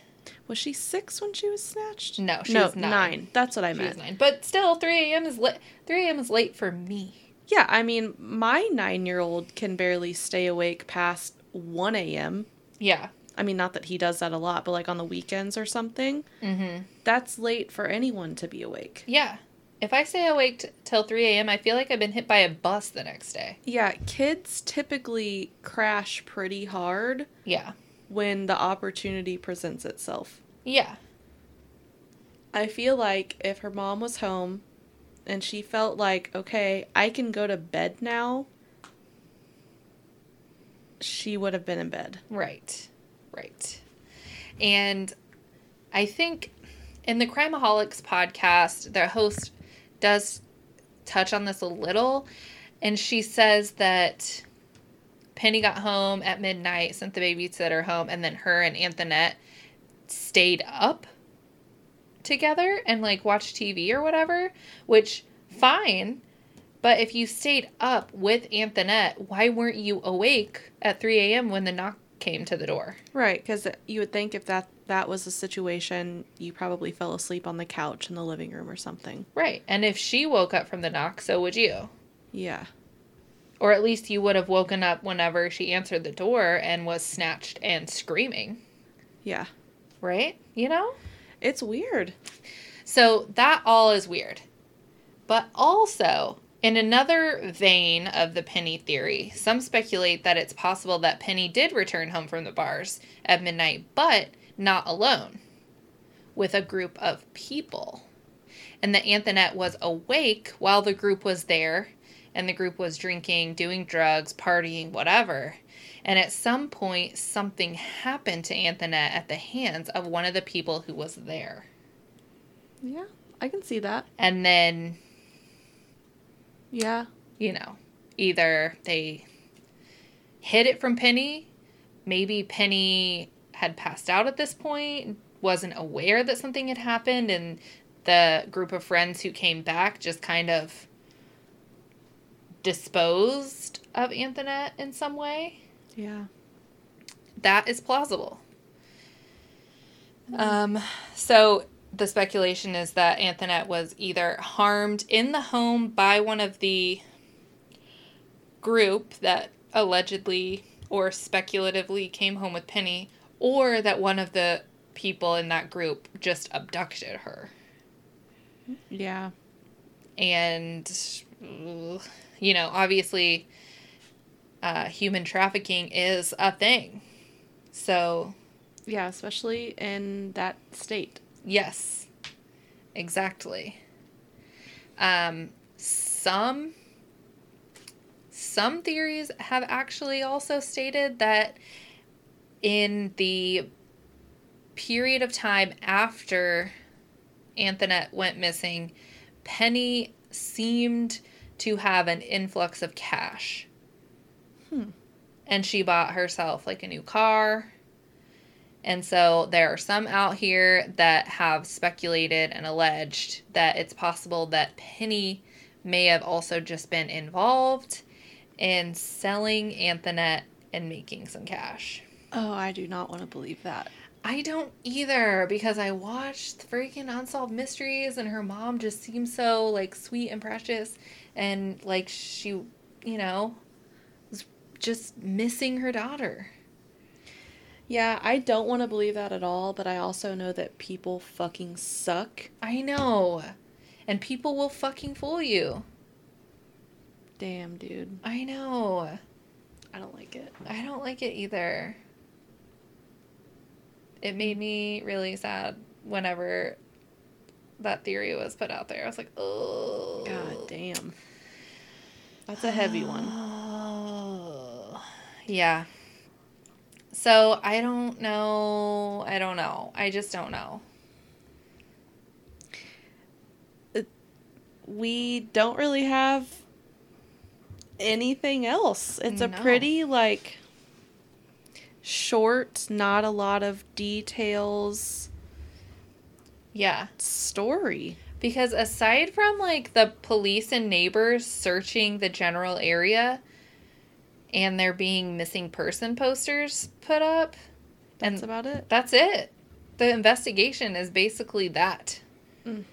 Was she six when she was snatched? No, she no, was nine. That's what I She meant. 9. But still 3 a.m. is li- 3 a.m. is late for me. Yeah, I mean, my nine year old can barely stay awake past 1 a.m. Yeah. I mean, not that he does that a lot, but like on the weekends or something. Mhm. That's late for anyone to be awake. Yeah. If I stay awake t- till 3 a.m., I feel like I've been hit by a bus the next day. Yeah, kids typically crash pretty hard Yeah. When the opportunity presents itself. Yeah. I feel like if her mom was home and she felt like, okay, I can go to bed now, she would have been in bed. Right. Right. And I think in the Crimeaholics podcast, the host does touch on this a little. And she says that Penny got home at midnight, sent the babysitter home, and then her and Antoinette stayed up together and like watched TV or whatever, which fine. But if you stayed up with Antoinette, why weren't you awake at 3 a.m. when the knock came to the door? Right, because you would think if that that was the situation, you probably fell asleep on the couch in the living room or something. Right. And if she woke up from the knock, so would you. Yeah. Or at least you would have woken up whenever she answered the door and was snatched and screaming. Yeah. Right? You know? It's weird. So that all is weird. But also, in another vein of the Penny theory, some speculate that it's possible that Penny did return home from the bars at midnight, but not alone, with a group of people. And that Antoinette was awake while the group was there, and the group was drinking, doing drugs, partying, whatever. And at some point, something happened to Antoinette at the hands of one of the people who was there. Yeah, I can see that. And then Yeah. you know, either they hid it from Penny, maybe Penny had passed out at this point, wasn't aware that something had happened, and the group of friends who came back just kind of disposed of Antoinette in some way. Yeah. That is plausible. Um, so the speculation is that Antoinette was either harmed in the home by one of the group that allegedly or speculatively came home with Penny, or that one of the people in that group just abducted her. Yeah. And, you know, obviously, uh, human trafficking is a thing. So, Yeah, especially in that state. Yes, exactly. Um, some some theories have actually also stated that in the period of time after Antoinette went missing, Penny seemed to have an influx of cash. Hmm. And she bought herself like a new car. And so there are some out here that have speculated and alleged that it's possible that Penny may have also just been involved in selling Antoinette and making some cash. Oh, I do not want to believe that. I don't either because I watched freaking Unsolved Mysteries and her mom just seems so like sweet and precious and like she, you know, was just missing her daughter. Yeah, I don't want to believe that at all, but I also know that people fucking suck. I know. And people will fucking fool you. Damn, dude. I know. I don't like it. I don't like it either. It made me really sad whenever that theory was put out there. I was like, oh. God damn. That's a heavy one. Oh. Yeah. So I don't know. I don't know. I just don't know. we don't really have anything else. It's a pretty like short, not a lot of details Yeah. story. Because aside from like the police and neighbors searching the general area and there being missing person posters put up, That's and about it. that's it. The investigation is basically that. Mm.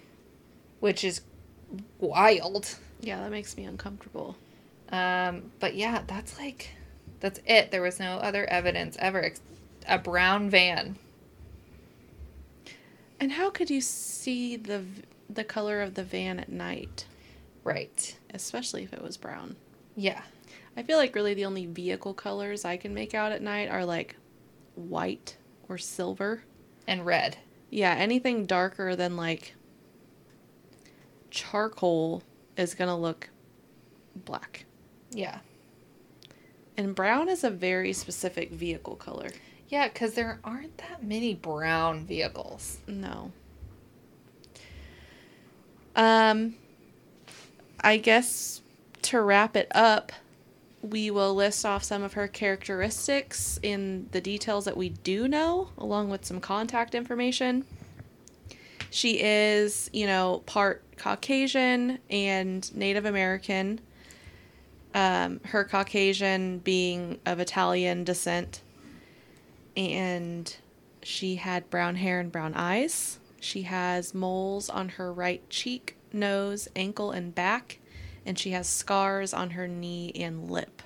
Which is wild. Yeah, that makes me uncomfortable. Um, but yeah, that's like that's it. There was no other evidence ever. A brown van. And how could you see the the color of the van at night, Right. especially if it was brown? Yeah. I feel like really the only vehicle colors I can make out at night are like white or silver. And red. Yeah, anything darker than like charcoal is going to look black. Yeah. And brown is a very specific vehicle color. Yeah, because there aren't that many brown vehicles. No. Um I guess to wrap it up, we will list off some of her characteristics in the details that we do know, along with some contact information. She is, you know, part Caucasian and Native American. Um, her Caucasian being of Italian descent. And she had brown hair and brown eyes. She has moles on her right cheek, nose, ankle, and back, and she has scars on her knee and lip.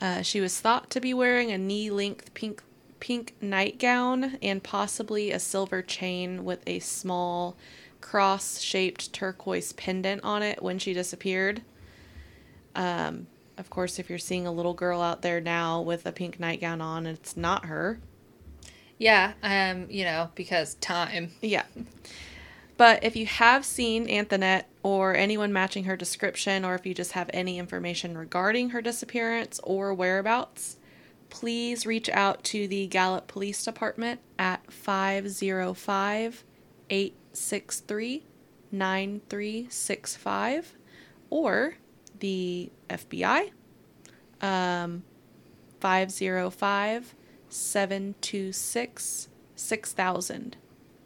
Uh, she was thought to be wearing a knee-length pink pink nightgown and possibly a silver chain with a small cross-shaped turquoise pendant on it when she disappeared. Um, of course, if you're seeing a little girl out there now with a pink nightgown on, it's not her. Yeah, um, you know, because time. Yeah. But if you have seen Antoinette or anyone matching her description, or if you just have any information regarding her disappearance or whereabouts, please reach out to the Gallup Police Department at 505 863 9365 or the FBI um, 505 726 6000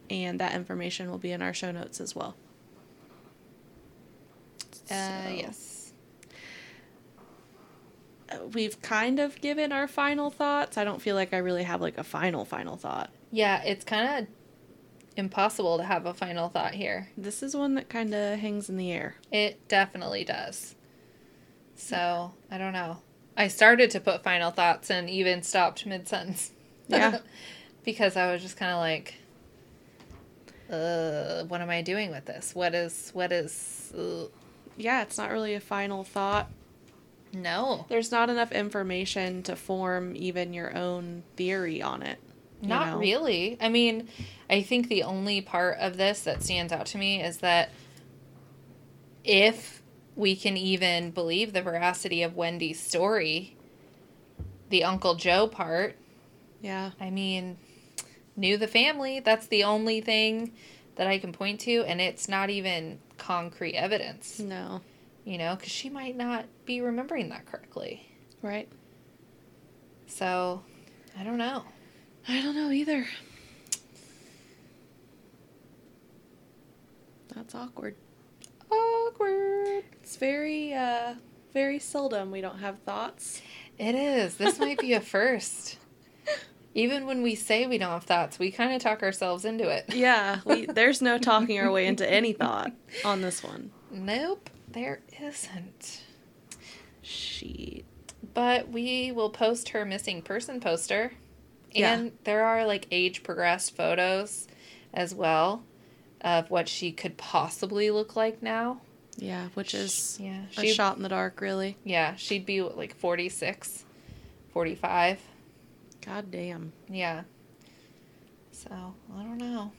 and that information will be in our show notes as well. Uh, yes. uh, We've kind of given our final thoughts. I don't feel like I really have like a final final thought. Yeah, it's kind of impossible to have a final thought here. This is one that kind of hangs in the air. It definitely does. So, I don't know. I started to put final thoughts and even stopped mid sentence. Yeah. because I was just kind of like, uh, what am I doing with this? What is, what is, uh, Yeah, it's not really a final thought. no, There's not enough information to form even your own theory on it. not know? really. I mean, I think the only part of this that stands out to me is that if we can even believe the veracity of Wendy's story, the Uncle Joe part, Yeah. I mean, knew the family. That's the only thing that I can point to, and it's not even concrete evidence, No. you know, because she might not be remembering that correctly. Right? So, I don't know. I don't know either. That's awkward. Awkward. It's very uh very seldom we don't have thoughts. It is. This might be a first. Even when we say we don't have thoughts, we kind of talk ourselves into it. Yeah, we there's no talking our way into any thought on this one. Nope, there isn't. She But we will post her missing person poster. Yeah. And there are like age progressed photos as well of what she could possibly look like now. yeah, which is Yeah. a She, shot in the dark really. yeah, she'd be like 46, 45. God damn. Yeah. So, I don't know.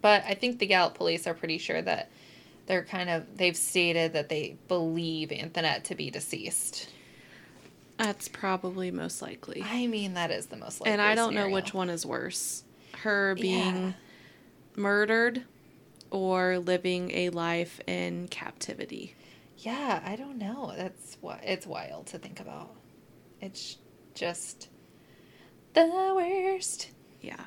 But I think the Gallup police are pretty sure that they're kind of, they've stated that they believe Antoinette to be deceased. That's probably most likely. I mean, that is the most likely and I don't know which one is worse. Her being Yeah. murdered or living a life in captivity. Yeah, I don't know. That's what it's wild to think about. It's just the worst. Yeah.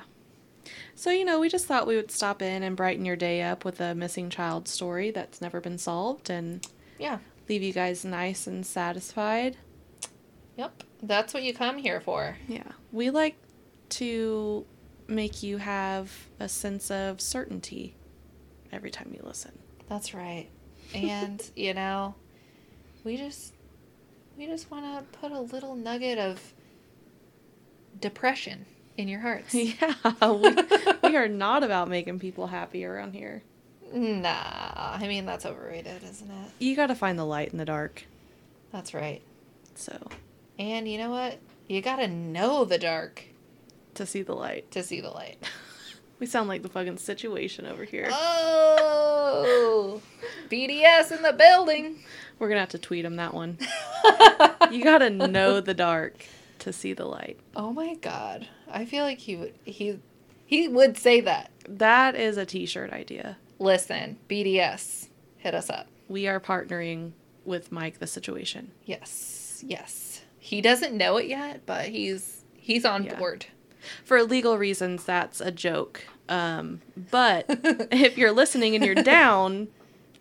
So, you know, we just thought we would stop in and brighten your day up with a missing child story that's never been solved and Yeah. leave you guys nice and satisfied. Yep. That's what you come here for. Yeah. We like to make you have a sense of certainty every time you listen. That's right. And, you know, we just we just want to put a little nugget of depression in your hearts. Yeah. We, we are not about making people happy around here. Nah, I mean that's overrated, isn't it? You got to find the light in the dark. That's right. So, And you know what? You got to know the dark to see the light. to see the light. We sound like the fucking situation over here. Oh, BDS in the building. We're going to have to tweet him that one. You got to know the dark to see the light. oh my god, I feel like he would he he would say that. That is a t shirt idea. Listen, BDS, hit us up. We are partnering with Mike the situation. Yes, yes. He doesn't know it yet, but he's he's on Yeah. board. For legal reasons, that's a joke. Um, but if you're listening and you're down,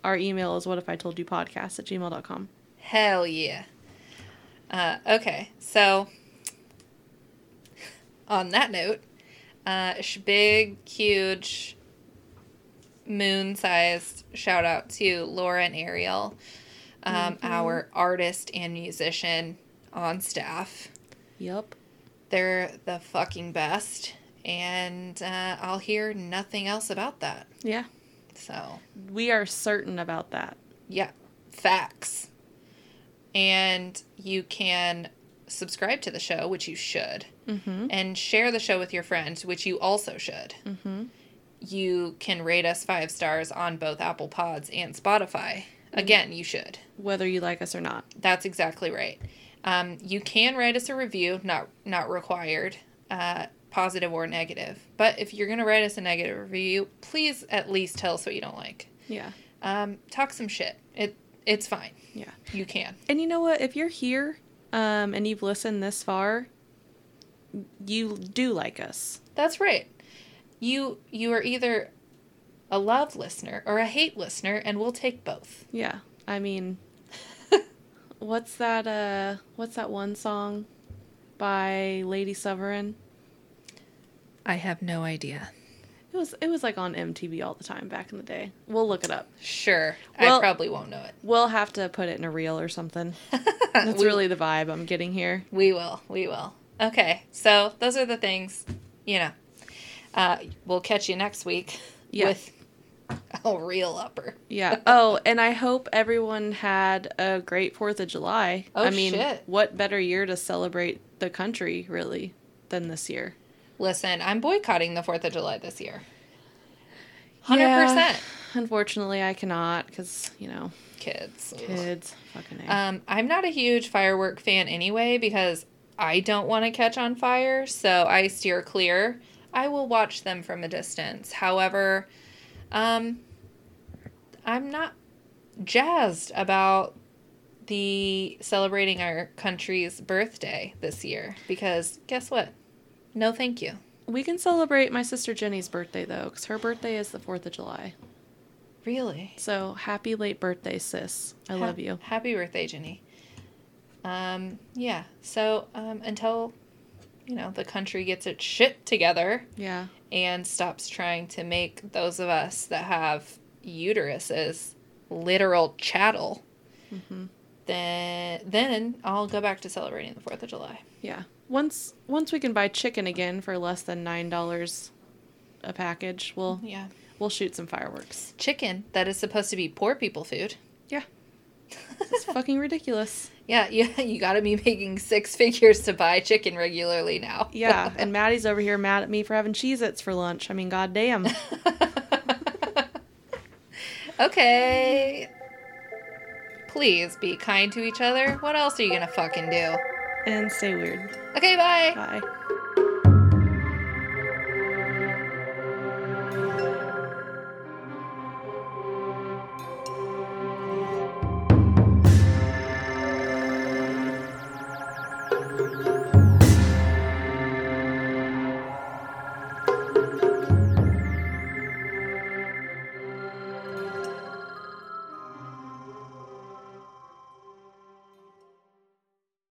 our email is what if I told you podcast at gmail.com. Hell yeah. Uh, okay, so on that note, uh, sh- big, huge, moon sized shout out to Laura and Ariel, um, our artist and musician on staff. Yep. They're the fucking best, and uh, I'll hear nothing else about that. Yeah. So, We are certain about that. yeah, facts. And you can subscribe to the show, which you should, Mm-hmm. and share the show with your friends, which you also should. Mm-hmm. You can rate us five stars on both Apple Pods and Spotify. Again, you should. Whether you like us or not. That's exactly right. Um, you can write us a review, not not required, uh, positive or negative. But if you're gonna write us a negative review, please at least tell us what you don't like. Yeah. Um, talk some shit. It it's fine. Yeah. You can. And you know what? If you're here um, and you've listened this far, you do like us. That's right. You you are either a love listener or a hate listener, and we'll take both. Yeah. I mean, what's that? Uh, what's that one song by Lady Sovereign? I have no idea. It was it was like on MTV all the time back in the day. We'll look it up. Sure, I probably won't know it. We'll have to put it in a reel or something. That's we, really the vibe I'm getting here. we will. We will. Okay, so those are the things. You know, uh, we'll catch you next week Yeah. with a real upper. Yeah. Oh, and I hope everyone had a great 4th of July. Oh, I mean, shit. what better year to celebrate the country, really, than this year? Listen, I'm boycotting the Fourth of July this year. Hundred Yeah. percent, Unfortunately, I cannot because, you know, kids. Kids. Fucking A. Um, I'm not a huge firework fan anyway because I don't want to catch on fire, so I steer clear. I will watch them from a distance. However, um, I'm not jazzed about the celebrating our country's birthday this year because guess what? No, thank you. we can celebrate my sister Jenny's birthday, though, because her birthday is the 4th of July. Really? So happy late birthday, sis. I Ha- love you. Happy birthday, Jenny. Um, yeah. So um, until you know the country gets its shit together Yeah. and stops trying to make those of us that have uteruses literal chattel, hmm then then I'll go back to celebrating the Fourth of July. Yeah. Once once we can buy chicken again for less than nine dollars a package, we'll Yeah. we'll shoot some fireworks. Chicken that is supposed to be poor people food. Yeah. It's fucking ridiculous. Yeah, you, you got to be making six figures to buy chicken regularly now. Yeah, and Maddie's over here mad at me for having Cheez Its for lunch. I mean, goddamn. okay. Please be kind to each other. What else are you gonna fucking do? And stay weird. Okay, bye. Bye.